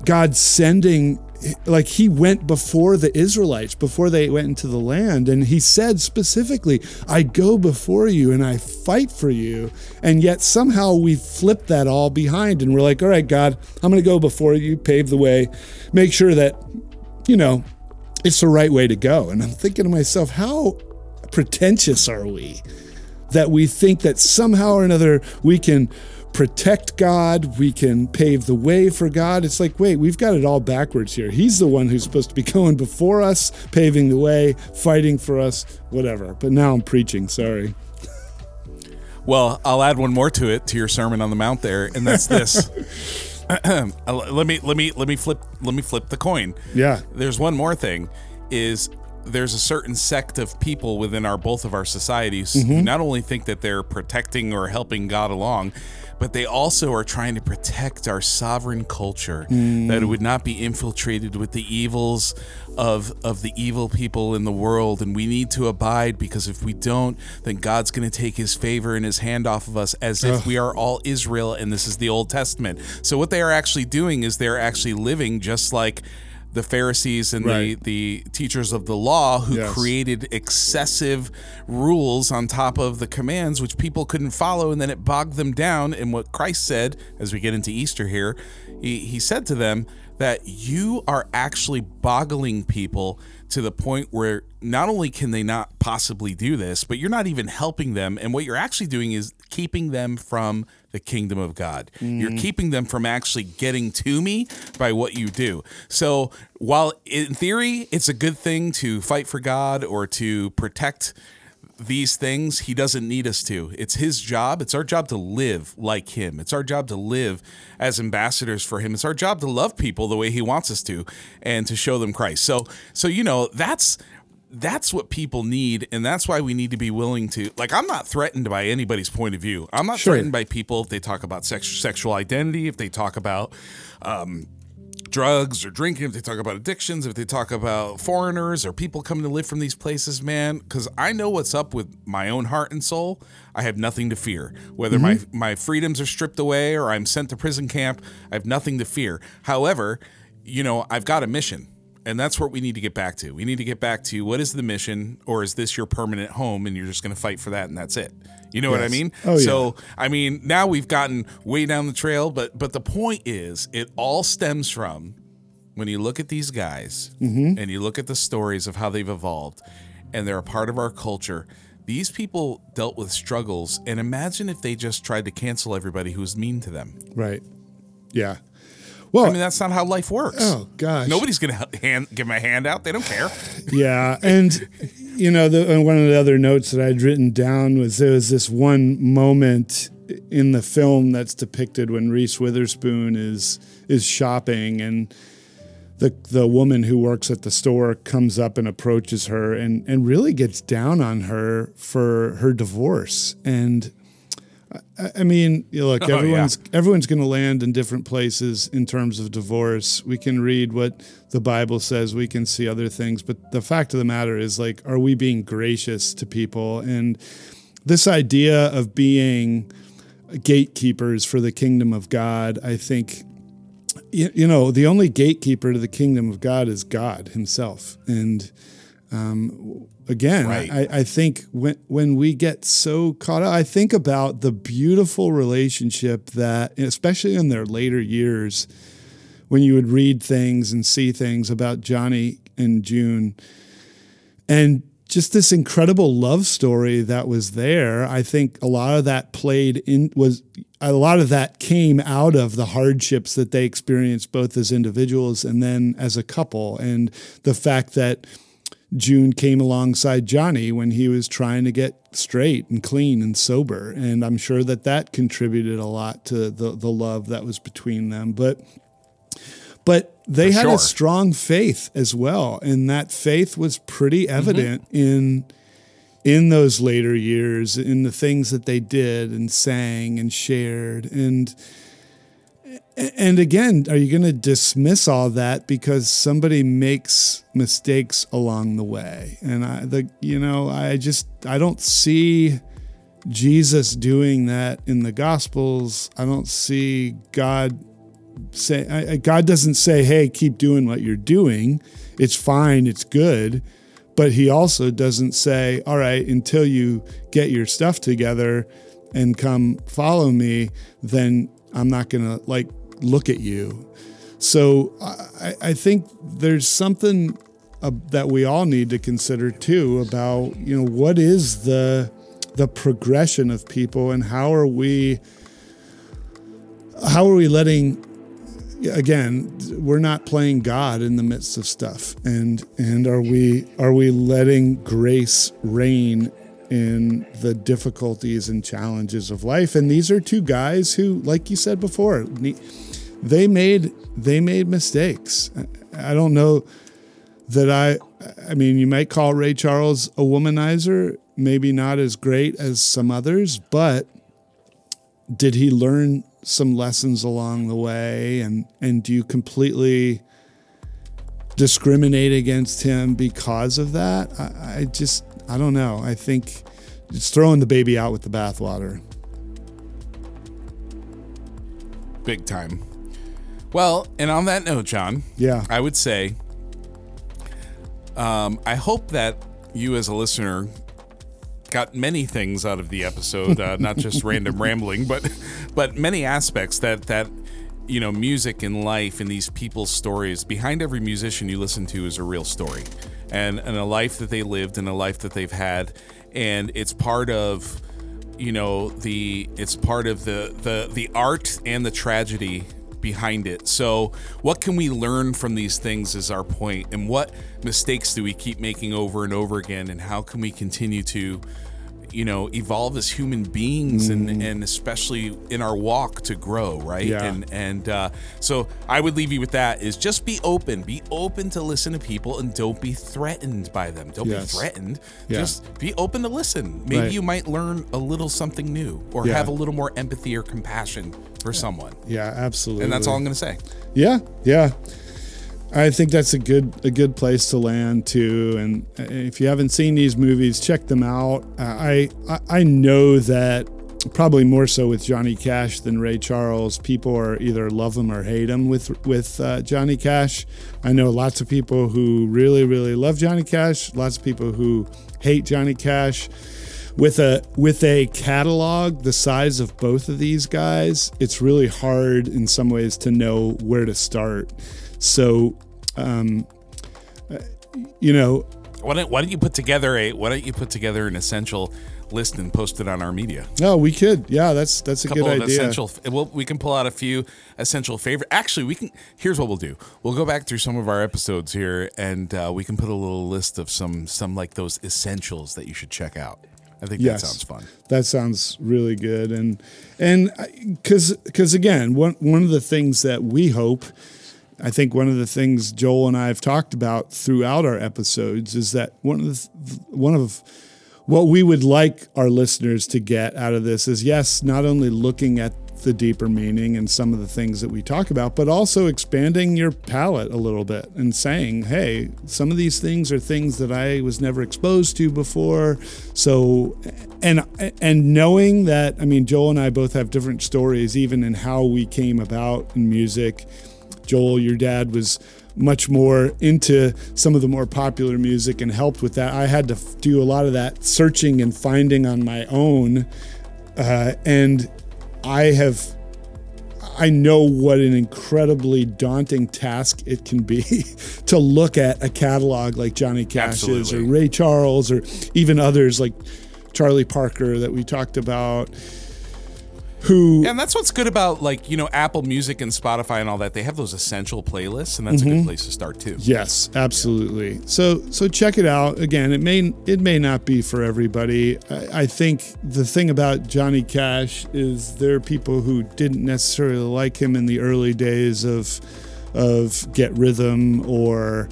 God sending like he went before the Israelites before they went into the land and he said specifically I go before you and I fight for you and yet somehow we flip that all behind and we're like all right God I'm going to go before you pave the way make sure that you know it's the right way to go and I'm thinking to myself how pretentious are we that we think that somehow or another we can protect God, we can pave the way for God. It's like, wait, we've got it all backwards here. He's the one who's supposed to be going before us, paving the way, fighting for us, whatever. But now I'm preaching, sorry. Well, I'll add one more to it to your Sermon on the Mount there, and that's this. Uh, let me let me let me flip let me flip the coin. Yeah. There's one more thing is there's a certain sect of people within our both of our societies mm-hmm. who not only think that they're protecting or helping God along, but they also are trying to protect our sovereign culture mm. that it would not be infiltrated with the evils of of the evil people in the world. And we need to abide because if we don't then God's going to take his favor and his hand off of us as if we are all Israel and this is the Old Testament. So what they are actually doing is they're actually living just like the Pharisees and Right. the, the teachers of the law who Yes. created excessive rules on top of the commands, which people couldn't follow, and then it bogged them down. And what Christ said, as we get into Easter here, he, he said to them that you are actually boggling people to the point where not only can they not possibly do this, but you're not even helping them. And what you're actually doing is keeping them from the kingdom of God. You're mm. keeping them from actually getting to me by what you do. So, while in theory it's a good thing to fight for God or to protect these things, he doesn't need us to. It's his job. It's our job to live like him. It's our job to live as ambassadors for him. It's our job to love people the way he wants us to and to show them Christ. So so you know, that's that's what people need and that's why we need to be willing to like i'm not threatened by anybody's point of view i'm not Sure. threatened by people if they talk about sex, sexual identity if they talk about um, drugs or drinking, if they talk about addictions, if they talk about foreigners or people coming to live from these places, man, because I know what's up with my own heart and soul. I have nothing to fear. Whether my my freedoms are stripped away or I'm sent to prison camp, I have nothing to fear. However, you know, I've got a mission. And that's what we need to get back to. We need to get back to what is the mission, or is this your permanent home and you're just going to fight for that and that's it? You know what I mean? Oh, yeah. so I mean, now we've gotten way down the trail, but but the point is, it all stems from when you look at these guys Mm-hmm. and you look at the stories of how they've evolved, and they're a part of our culture. These people dealt with struggles, and imagine if they just tried to cancel everybody who was mean to them. Right. Yeah. Well- I mean, that's not how life works. Oh gosh. Nobody's going to hand, give them a handout. They don't care. Yeah, and you know, the, one of the other notes that I'd written down was there was this one moment in the film that's depicted when Reese Witherspoon is is shopping and the the woman who works at the store comes up and approaches her and and really gets down on her for her divorce and I- I mean, you know, look, Oh, yeah. everyone's everyone's going to land in different places in terms of divorce. We can read what the Bible says, we can see other things, but the fact of the matter is, like, are we being gracious to people? And this idea of being gatekeepers for the kingdom of God, I think, you, you know, the only gatekeeper to the kingdom of God is God Himself, and um, again, Right. I, I think when when we get so caught up, I think about the beautiful relationship that, especially in their later years, when you would read things and see things about Johnny and June, and just this incredible love story that was there. I think a lot of that played in was a lot of that came out of the hardships that they experienced both as individuals and then as a couple, and the fact that June came alongside Johnny when he was trying to get straight and clean and sober. And I'm sure that that contributed a lot to the, the love that was between them. But but they For had sure. a strong faith as well, and that faith was pretty mm-hmm. evident in in those later years in the things that they did and sang and shared and and again, are you going to dismiss all that because somebody makes mistakes along the way? And I, the, you know, I just, I don't see Jesus doing that in the Gospels. I don't see God say, I, God doesn't say, hey, keep doing what you're doing. It's fine, it's good. But he also doesn't say, all right, until you get your stuff together and come follow me, then I'm not going to like look at you. So I, I think there's something uh, that we all need to consider too about you know what is the the progression of people and how are we how are we letting again we're not playing god in the midst of stuff and and are we are we letting grace reign in the difficulties and challenges of life and these are two guys who like you said before they made they made mistakes. I don't know that i i mean you might call ray charles a womanizer maybe not as great as some others but did he learn some lessons along the way? And and do you completely discriminate against him because of that? I, I just i don't know. I think it's throwing the baby out with the bathwater. Big time. Well, and on that note, John, yeah I would say, um, I hope that you as a listener got many things out of the episode, uh, not just random rambling, but but many aspects that that you know, music and life and these people's stories. Behind every musician you listen to is a real story, and and a life that they lived and a life that they've had, and it's part of you know the it's part of the the the art and the tragedy behind it. So, what can we learn from these things is our point, and what mistakes do we keep making over and over again, and how can we continue to, you know, evolve as human beings, and and especially in our walk to grow, right? Yeah. And and uh, so, I would leave you with that: is just be open, be open to listen to people, and don't be threatened by them. Don't Yes. be threatened. Yeah. Just be open to listen. Maybe Right. you might learn a little something new, or Yeah. have a little more empathy or compassion for someone. yeah absolutely And that's all I'm going to say. Yeah, yeah. I think that's a good a good place to land too. And uh, if you haven't seen these movies, check them out. Uh, I I, know that probably more so with Johnny Cash than Ray Charles. People are either love him or hate him with with uh, Johnny Cash. I know lots of people who really really love Johnny Cash. Lots of people who hate Johnny Cash with a with a catalog the size of both of these guys, it's really hard in some ways to know where to start. So, um, uh, you know, Why don't, why don't you put together a why don't you put together an essential list and post it on our media. No, we could. Yeah, that's that's a, couple good idea. essential. Well, we can pull out a few essential favorite. Actually, we can. Here's what we'll do. We'll go back through some of our episodes here, and uh, we can put a little list of some some like those essentials that you should check out. I think Yes. that sounds fun. That sounds really good, and and because because again, one one of the things that we hope, I think one of the things Joel and I have talked about throughout our episodes is that one of the one of what we would like our listeners to get out of this is yes, not only looking at the deeper meaning and some of the things that we talk about, but also expanding your palette a little bit and saying, hey, some of these things are things that I was never exposed to before. So, and and knowing that, I mean, Joel and I both have different stories, even in how we came about in music. Joel, your dad was much more into some of the more popular music and helped with that. I had to do a lot of that searching and finding on my own. Uh, and I have, I know what an incredibly daunting task it can be to look at a catalog like Johnny Cash's or Ray Charles or even others like Charlie Parker that we talked about. Who And that's what's good about like you know Apple Music and Spotify and all that. They have those essential playlists, and that's a Mm-hmm. good place to start too. Yes, absolutely. So so check it out. Again, it may it may not be for everybody. I, I think the thing about Johnny Cash is there are people who didn't necessarily like him in the early days of of Get Rhythm or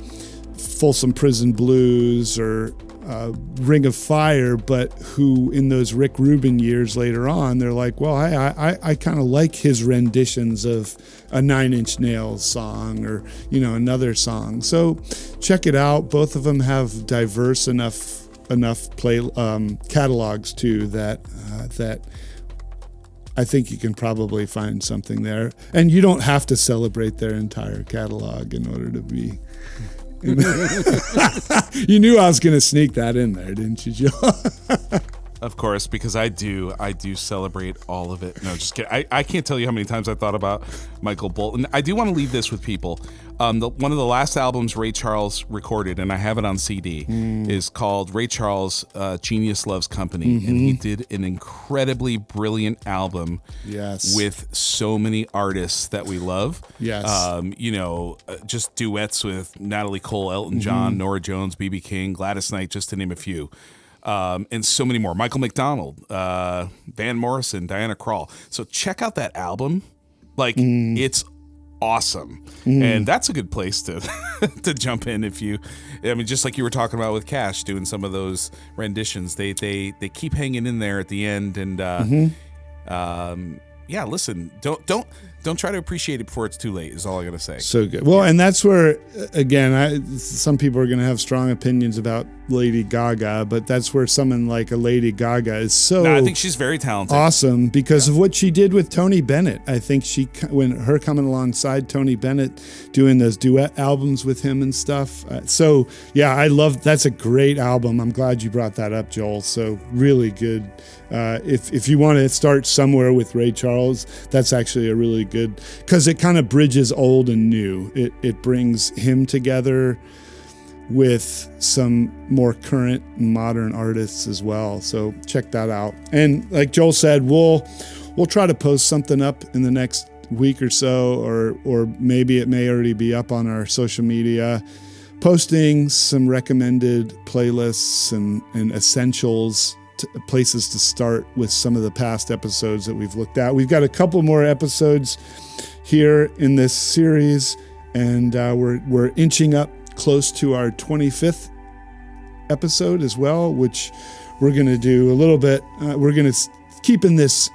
Folsom Prison Blues or uh, Ring of Fire, but who in those Rick Rubin years later on, they're like, well, I I, I kind of like his renditions of a Nine Inch Nails song or you know another song. So check it out. Both of them have diverse enough enough play um, catalogs too that uh, that. I think you can probably find something there, and you don't have to celebrate their entire catalog in order to be you knew I was going to sneak that in there, didn't you, Joe? Of course, because I do, I do celebrate all of it. No, just kidding. I, I can't tell you how many times I thought about Michael Bolton. I do want to leave this with people. Um, the, one of the last albums Ray Charles recorded, and I have it on CD, is called Ray Charles uh, Genius Loves Company, and he did an incredibly brilliant album. Yes. with so many artists that we love. Yes. um, you know, uh, just duets with Natalie Cole, Elton John, Norah Jones, BB King, Gladys Knight, just to name a few um, and so many more. Michael McDonald, uh, Van Morrison, Diana Krall. So check out that album. Like it's awesome, and that's a good place to to jump in if you. I mean, just like you were talking about with Cash doing some of those renditions, they they they keep hanging in there at the end, and uh, um, yeah, listen, don't don't don't try to appreciate it before it's too late. Is all I gotta say. So good. Well, and that's where, again, I, some people are going to have strong opinions about Lady Gaga, but that's where someone like a Lady Gaga is so No, I think she's very talented. awesome because of what she did with Tony Bennett. I think she, when her coming alongside Tony Bennett, doing those duet albums with him and stuff. Uh, so yeah, I love. That's a great album. I'm glad you brought that up, Joel. So really good. Uh, if if you want to start somewhere with Ray Charles, that's actually a really good because it kind of bridges old and new. It it brings him together with some more current modern artists as well. So check that out. And like Joel said, we'll we'll try to post something up in the next week or so, or or maybe it may already be up on our social media, posting some recommended playlists and, and essentials. Places to start with some of the past episodes that we've looked at. We've got a couple more episodes here in this series, and uh, we're we're inching up close to our 25th episode as well, which we're going to do a little bit. Uh, we're going to keep in this.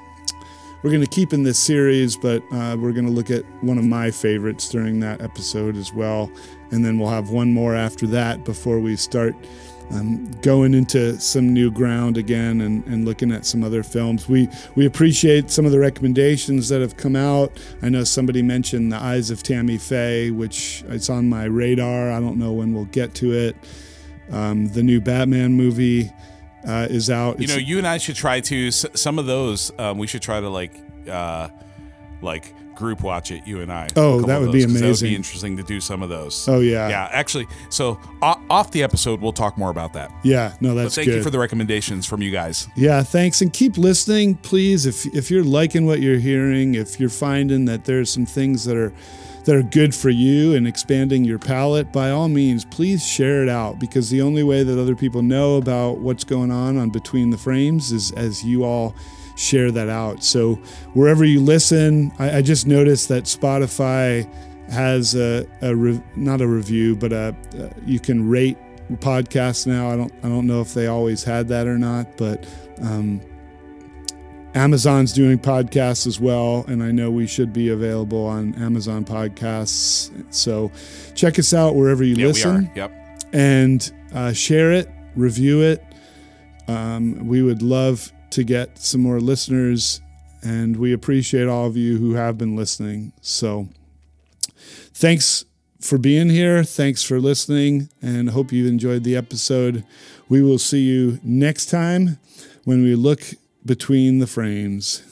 We're going to keep in this series, but uh, we're going to look at one of my favorites during that episode as well, and then we'll have one more after that before we start um, going into some new ground again and, and looking at some other films. We we appreciate some of the recommendations that have come out. I know somebody mentioned The Eyes of Tammy Faye, which it's on my radar. I don't know when we'll get to it. Um, the new Batman movie uh, is out. You It's- know, you and I should try to s- some of those. Um, we should try to like, uh, like group watch it. You and I. Oh, that would be those, 'cause That would be interesting to do some of those. Oh, yeah. Yeah, actually. So uh, off the episode, we'll talk more about that. Yeah, no, that's But thank good. you for the recommendations from you guys. Yeah, thanks, and keep listening, please. If if you're liking what you're hearing, if you're finding that there's some things that are that are good for you and expanding your palette, by all means, please share it out because the only way that other people know about what's going on on Between the Frames is as you all share that out. So wherever you listen, I, I just noticed that Spotify has a, a re, not a review, but a, uh, you can rate podcasts now. I don't I don't know if they always had that or not, but um, Amazon's doing podcasts as well, and I know we should be available on Amazon Podcasts. So check us out wherever you Yeah, listen. Yep. and uh, share it, review it. Um, we would love to get some more listeners, and we appreciate all of you who have been listening. So, thanks for being here. Thanks for listening, and hope you enjoyed the episode. We will see you next time when we look between the frames.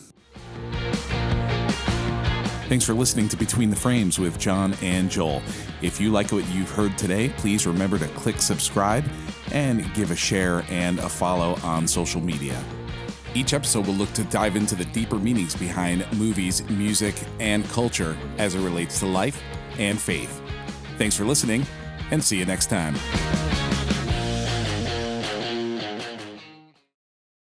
Thanks for listening to Between the Frames with John and Joel. If you like what you've heard today, please remember to click subscribe and give a share and a follow on social media. Each episode will look to dive into the deeper meanings behind movies, music, and culture as it relates to life and faith. Thanks for listening, and see you next time.